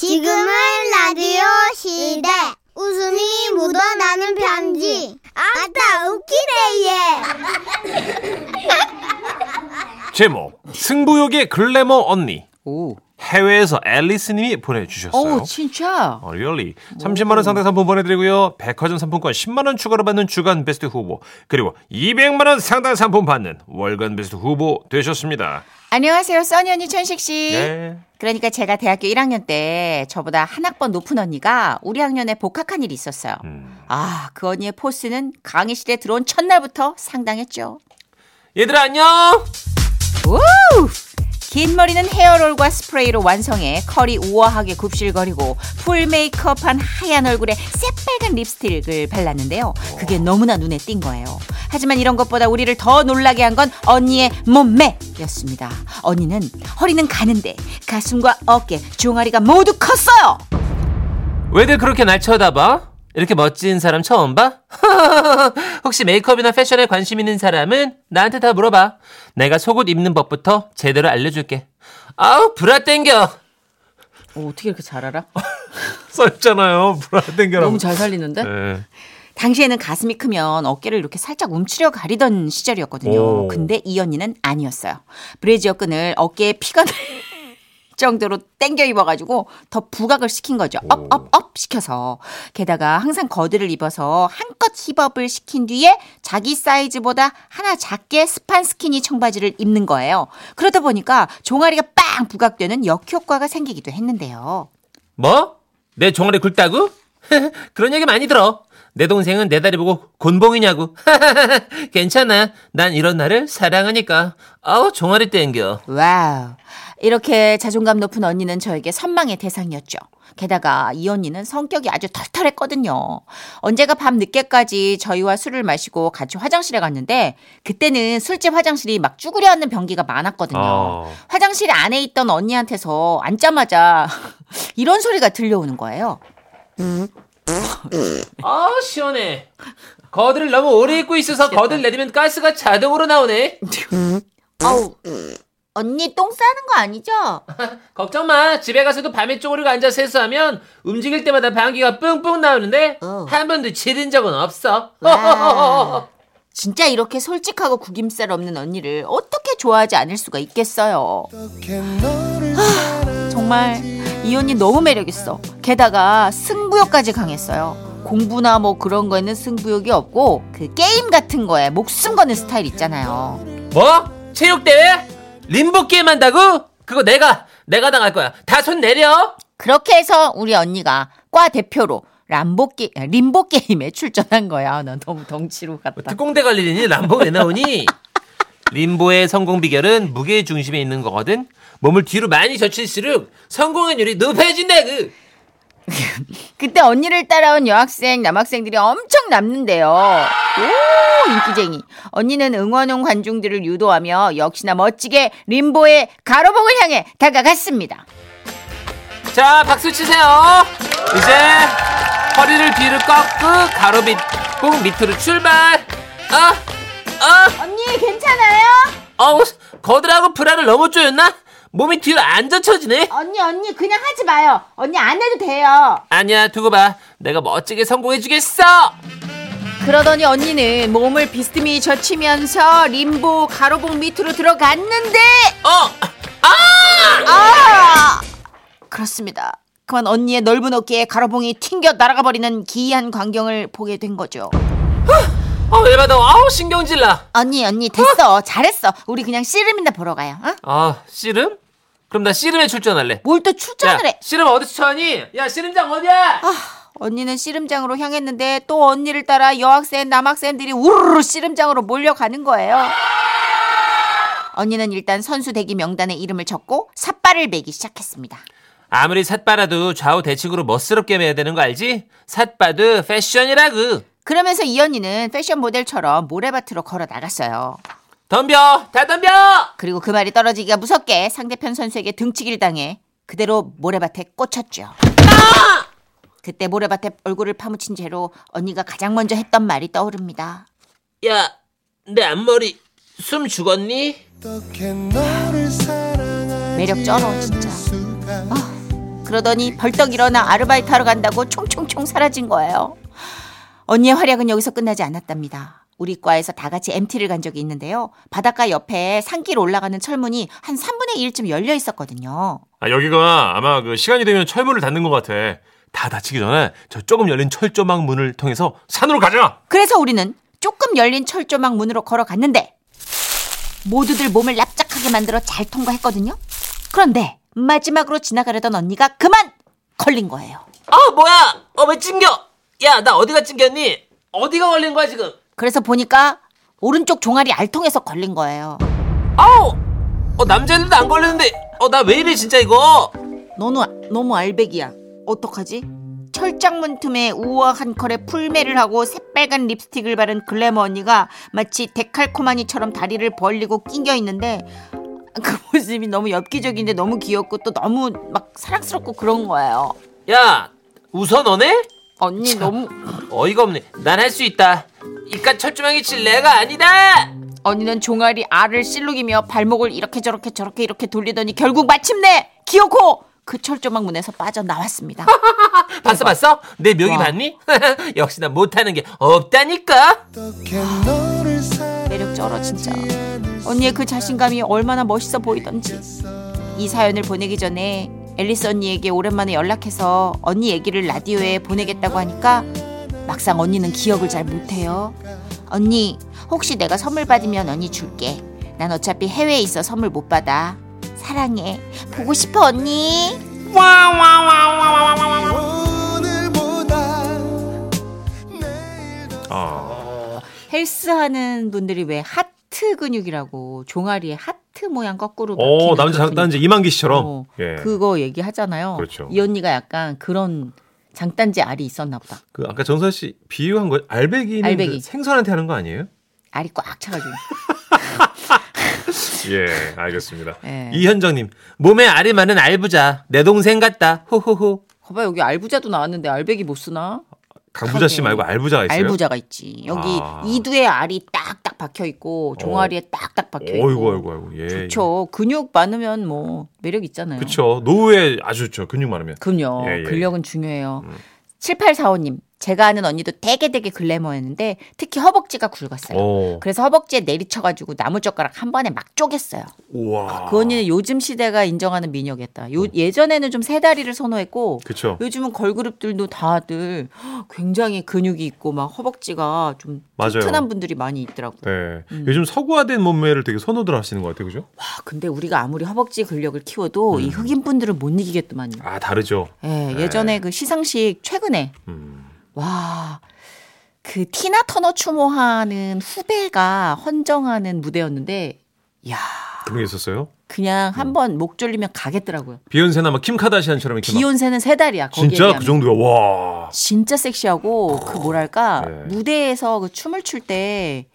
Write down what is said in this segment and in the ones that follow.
지금은 라디오 시대. 웃음이 묻어나는 편지. 아따, 웃기네, 얘. 제목 승부욕의 글래머 언니 오. 해외에서 앨리스님이 보내주셨어요. 오, 진짜. 어, really? 30만 원 상당 상품 보내드리고요. 백화점 상품권 10만 원 추가로 받는 주간 베스트 후보 그리고 200만 원 상당 상품 받는 월간 베스트 후보 되셨습니다. 안녕하세요, 써니 언니 천식 씨. 네. 그러니까 제가 대학교 1학년 때 저보다 한 학번 높은 언니가 우리 학년에 복학한 일이 있었어요. 음. 아, 그 언니의 포스는 강의실에 들어온 첫날부터 상당했죠. 얘들아 안녕. 우! 긴 머리는 헤어롤과 스프레이로 완성해 컬이 우아하게 굽실거리고 풀 메이크업한 하얀 얼굴에 새빨간 립스틱을 발랐는데요. 그게 너무나 눈에 띈 거예요. 하지만 이런 것보다 우리를 더 놀라게 한 건 언니의 몸매였습니다. 언니는 허리는 가는데 가슴과 어깨, 종아리가 모두 컸어요. 왜들 그렇게 날 쳐다봐? 이렇게 멋진 사람 처음 봐? 혹시 메이크업이나 패션에 관심 있는 사람은 나한테 다 물어봐. 내가 속옷 입는 법부터 제대로 알려줄게. 아우 브라 땡겨. 어, 어떻게 이렇게 잘 알아? 써있잖아요. 브라 땡겨라고. 너무 잘 살리는데? 네. 당시에는 가슴이 크면 어깨를 이렇게 살짝 움츠려 가리던 시절이었거든요. 오. 근데 이 언니는 아니었어요. 브래지어 끈을 어깨에 피가 날 정도로 땡겨 입어가지고 더 부각을 시킨 거죠. up, up, up 시켜서. 게다가 항상 거들을 입어서 한껏 힙업을 시킨 뒤에 자기 사이즈보다 하나 작게 스판 스키니 청바지를 입는 거예요. 그러다 보니까 종아리가 빵 부각되는 역효과가 생기기도 했는데요. 뭐? 내 종아리 굵다고? 그런 얘기 많이 들어. 내 동생은 내 다리 보고 곤봉이냐고. 괜찮아. 난 이런 나를 사랑하니까. 아우 종아리 땡겨. wow. 이렇게 자존감 높은 언니는 저에게 선망의 대상이었죠. 게다가 이 언니는 성격이 아주 털털했거든요. 언제가 밤 늦게까지 저희와 술을 마시고 같이 화장실에 갔는데 그때는 술집 화장실이 막 쭈그려 앉는 변기가 많았거든요. 어. 화장실 안에 있던 언니한테서 앉자마자 이런 소리가 들려오는 거예요. 아 시원해. 거드를 너무 오래 입고 있어서 거들 내리면 가스가 자동으로 나오네. 아우, 언니 똥 싸는 거 아니죠? 걱정 마. 집에 가서도 밤에 쪼그리고 앉아 세수하면 움직일 때마다 방귀가 뿡뿡 나오는데 어. 한 번도 지른 적은 없어. 와. 진짜 이렇게 솔직하고 구김살 없는 언니를 어떻게 좋아하지 않을 수가 있겠어요. 하, 정말 이 언니 너무 매력있어. 게다가 승부욕까지 강했어요. 공부나 뭐 그런 거에는 승부욕이 없고 그 게임 같은 거에 목숨 거는 스타일 있잖아요. 뭐? 체육대회? 림보 게임 한다고? 그거 내가 내가 당할 거야. 다 손 내려. 그렇게 해서 우리 언니가 과 대표로 람보 게 림보 게임에 출전한 거야. 나 너무 덩치로 갔다. 특공대 갈 일이니 람보 왜 나오니? 림보의 성공 비결은 무게 중심에 있는 거거든. 몸을 뒤로 많이 젖힐수록 성공률이 높아진다 그. 그때 언니를 따라온 여학생, 남학생들이 엄청 남는데요. 오, 인기쟁이. 언니는 응원용 관중들을 유도하며 역시나 멋지게 림보의 가로봉을 향해 다가갔습니다. 자, 박수 치세요. 이제 허리를 뒤로 꺾고 가로 밑, 꼭 밑으로 출발. 아, 아, 언니, 괜찮아요? 어우, 거들하고 브라를 너무 쪼였나? 몸이 뒤로 안 젖혀지네. 언니, 언니, 그냥 하지 마요. 언니 안 해도 돼요. 아니야, 두고 봐. 내가 멋지게 성공해주겠어. 그러더니 언니는 몸을 비스듬히 젖히면서 림보 가로봉 밑으로 들어갔는데, 어, 아! 그렇습니다. 그만 언니의 넓은 어깨에 가로봉이 튕겨 날아가 버리는 기이한 광경을 보게 된 거죠. 어, 열받아. 아우, 신경질 나. 언니 언니 됐어 잘했어 우리 그냥 씨름이나 보러 가요 어? 아, 씨름? 그럼 나 씨름에 출전할래. 뭘 또 야, 출전을 해 씨름 어디 출전하니? 야, 씨름장 어디야? 아, 언니는 씨름장으로 향했는데 또 언니를 따라 여학생 남학생들이 우르르 씨름장으로 몰려가는 거예요 언니는 일단 선수 대기 명단에 이름을 적고 삿발을 매기 시작했습니다 아무리 삿바라도 좌우 대칭으로 멋스럽게 매야 되는 거 알지? 삿바도 패션이라고. 그러면서 이 언니는 패션 모델처럼 모래밭으로 걸어 나갔어요 덤벼! 다 덤벼! 그리고 그 말이 떨어지기가 무섭게 상대편 선수에게 등치기를 당해 그대로 모래밭에 꽂혔죠. 그때 모래밭에 얼굴을 파묻힌 채로 언니가 가장 먼저 했던 말이 떠오릅니다. 야, 내 앞머리 숨 죽었니? 매력 쩔어 진짜. 아, 그러더니 벌떡 일어나 아르바이트 하러 간다고 총총총 사라진 거예요. 언니의 활약은 여기서 끝나지 않았답니다. 우리 과에서 다 같이 MT를 간 적이 있는데요. 바닷가 옆에 산길 올라가는 철문이 한 3분의 1쯤 열려 있었거든요. 아, 여기가 아마 그 시간이 되면 철문을 닫는 것 같아. 다 닫히기 전에 저 조금 열린 철조망 문을 통해서 산으로 가자. 그래서 우리는 조금 열린 철조망 문으로 걸어갔는데 모두들 몸을 납작하게 만들어 잘 통과했거든요. 그런데 마지막으로 지나가려던 언니가 그만 걸린 거예요. 아, 뭐야? 어, 왜 찡겨? 야, 나 어디가 찡겼니? 어디가 걸린 거야, 지금? 그래서 보니까 오른쪽 종아리 알통에서 걸린 거예요. 아우! 어, 남자애들도 안 걸렸는데, 어, 나 왜 이래, 진짜 이거? 너는 너무 알배기야. 어떡하지? 철장문 틈에 우아한 컬에 풀매를 하고 새빨간 립스틱을 바른 글래머 언니가 마치 데칼코마니처럼 다리를 벌리고 낑겨 있는데 그 모습이 너무 엽기적인데 너무 귀엽고 또 너무 막 사랑스럽고 그런 거예요. 야, 웃어, 너네? 언니 너무 어이가 없네. 난 할 수 있다. 이깟 철조망이 칠 내가 아니다! 언니는 종아리 알을 실룩이며 발목을 이렇게 저렇게 저렇게 이렇게 돌리더니 결국 마침내 기어코 그 철조망 문에서 빠져 나왔습니다. 봤어, 봤어? 내 묘기 와. 봤니? 역시 나 못하는 게 없다니까? 매력 쩔어 진짜. 언니의 그 자신감이 얼마나 멋있어 보이던지. 이 사연을 보내기 전에 앨리스 언니에게 오랜만에 연락해서 언니 얘기를 라디오에 보내겠다고 하니까 막상 언니는 기억을 잘 못해요. 언니 혹시 내가 선물 받으면 언니 줄게. 난 어차피 해외에 있어 선물 못 받아. 사랑해. 보고 싶어 언니. 어. 헬스하는 분들이 왜 하트 근육이라고 종아리에 하트 모양 거꾸로 어, 남자. 남자 이만기 씨처럼. 어, 예. 그거 얘기하잖아요. 그렇죠. 이 언니가 약간 그런 장단지 알이 있었나 보다. 그 아까 정선 씨 비유한 거 알배기는 알배기. 그 생선한테 하는 거 아니에요? 알이 꽉 차가지고. 예, 알겠습니다. 예. 이현정님 몸에 알이 많은 알부자 내 동생 같다. 호호호. 거봐 여기 알부자도 나왔는데 알배기 못 쓰나? 강부자 씨 말고 알부자가 있어요? 알부자가 있지. 여기 아. 이두에 알이 딱딱 박혀 있고 종아리에 딱딱 박혀 있고. 어이구 어이구 어이구. 예. 좋죠. 근육 많으면 뭐 매력 있잖아요. 그렇죠. 노후에 아주 좋죠. 근육 많으면. 그럼요. 예, 예. 근력은 중요해요. 7845님. 제가 아는 언니도 되게 되게 글래머였는데 특히 허벅지가 굵었어요. 어. 그래서 허벅지에 내리쳐가지고 나무젓가락 한 번에 막 쪼갰어요. 우와. 그 언니는 요즘 시대가 인정하는 미녀겠다. 요, 예전에는 좀 세 다리를 선호했고 그렇죠. 요즘은 걸그룹들도 다들 굉장히 근육이 있고 막 허벅지가 좀 맞아요. 튼튼한 분들이 많이 있더라고. 요 네. 요즘 서구화된 몸매를 되게 선호들 하시는 것 같아요. 그죠? 와, 근데 우리가 아무리 허벅지 근력을 키워도 이 음. 흑인 분들은 못 이기겠더만요. 아, 다르죠. 예, 예전에 그 시상식 최근에 음. 와. 그 티나 터너 추모하는 후배가 헌정하는 무대였는데 야, 그런 게 있었어요? 그냥 음. 한번 목 졸리면 가겠더라고요. 비욘세나 막 킴 카다시안처럼 이렇게 막 비욘세는 세 달이야. 진짜. 그 정도야. 와. 진짜 섹시하고 그 뭐랄까 네. 무대에서 그 춤을 출 때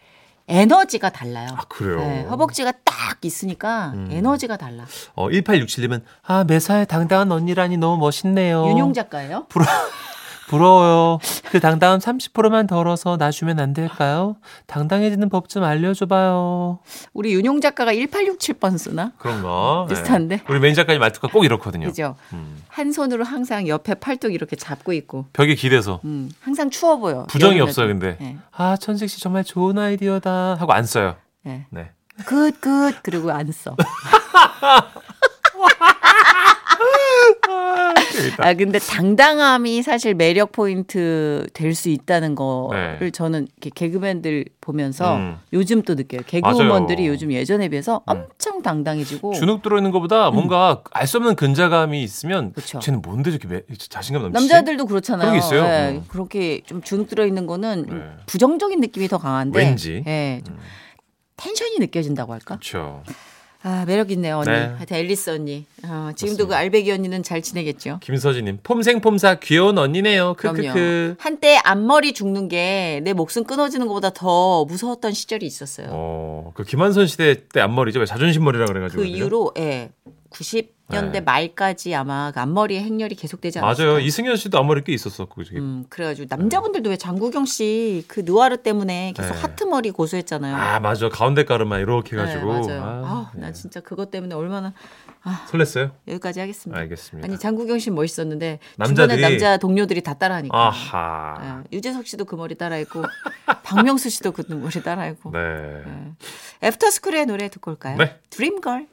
에너지가 달라요. 아, 그래요. 네, 허벅지가 딱 있으니까 음. 에너지가 달라. 어, 1867님은 아, 매사에 당당한 언니라니 너무 멋있네요. 윤용 작가예요? 부러, 부러워요. 그 당당함 30%만 덜어서 놔주면 안 될까요? 당당해지는 법 좀 알려줘봐요. 우리 윤용 작가가 1867번 쓰나? 그런가? 비슷한데? 네. 우리 매니저 작가님 말투가 꼭 이렇거든요. 그죠? 음. 한 손으로 항상 옆에 팔뚝 이렇게 잡고 있고, 벽에 기대서. 음, 항상 추워 보여. 부정이 여름에도. 없어요, 근데. 네. 아, 천식 씨 정말 좋은 아이디어다. 하고 안 써요. 네. 네. good, good. 그리고 안 써. 아, 근데 당당함이 사실 매력 포인트 될 수 있다는 거를 네. 저는 이렇게 개그맨들 보면서 음. 요즘 또 느껴요. 개그우먼들이 맞아요. 음. 요즘 예전에 비해서 엄청 당당해지고. 주눅 들어있는 것보다 뭔가 알수 없는 근자감이 있으면 음. 그쵸. 쟤는 뭔데 저렇게 매, 자신감 넘치지? 남자들도 그렇잖아요. 그런 게 있어요. 예, 음. 그렇게 좀 주눅 들어 있는 거는 네. 부정적인 느낌이 더 강한데. 왠지. 음. 예, 좀 텐션이 느껴진다고 할까? 그렇죠. 아 매력 있네요 언니. 네. 하여튼 앨리스 언니. 어, 지금도. 그 알배기 언니는 잘 지내겠죠. 김서진님 폼생폼사 귀여운 언니네요. 크크크. 한때 앞머리 죽는 게 내 목숨 끊어지는 것보다 더 무서웠던 시절이 있었어요. 어, 그 김한선 시대 때 앞머리죠. 왜 자존심 머리라 그래가지고. 그? 이후로 예. 90 년대 네. 말까지 아마 그 앞머리에 행렬이 계속되지 않았을까. 맞아요. 이승현 씨도 앞머리 꽤 있었었고. 저기. 음, 그래가지고 남자분들도 왜 장국영 씨그 느와르 때문에 계속 네. 하트 머리 고수했잖아요. 아 맞아. 가운데 가르마 이렇게 네, 해가지고. 맞아요. 아, 아, 네. 나 진짜 그것 때문에 얼마나 설렜어요? 여기까지 하겠습니다. 알겠습니다. 아니 장국영 씨 멋있었는데 남자들이- 주변에 남자 동료들이 다 따라하니까. 아하. 예, 유재석 씨도 그 머리 따라했고 박명수 씨도 그 머리 따라했고. 네. 애프터스쿨의 노래 듣고 올까요? 네. 드림걸.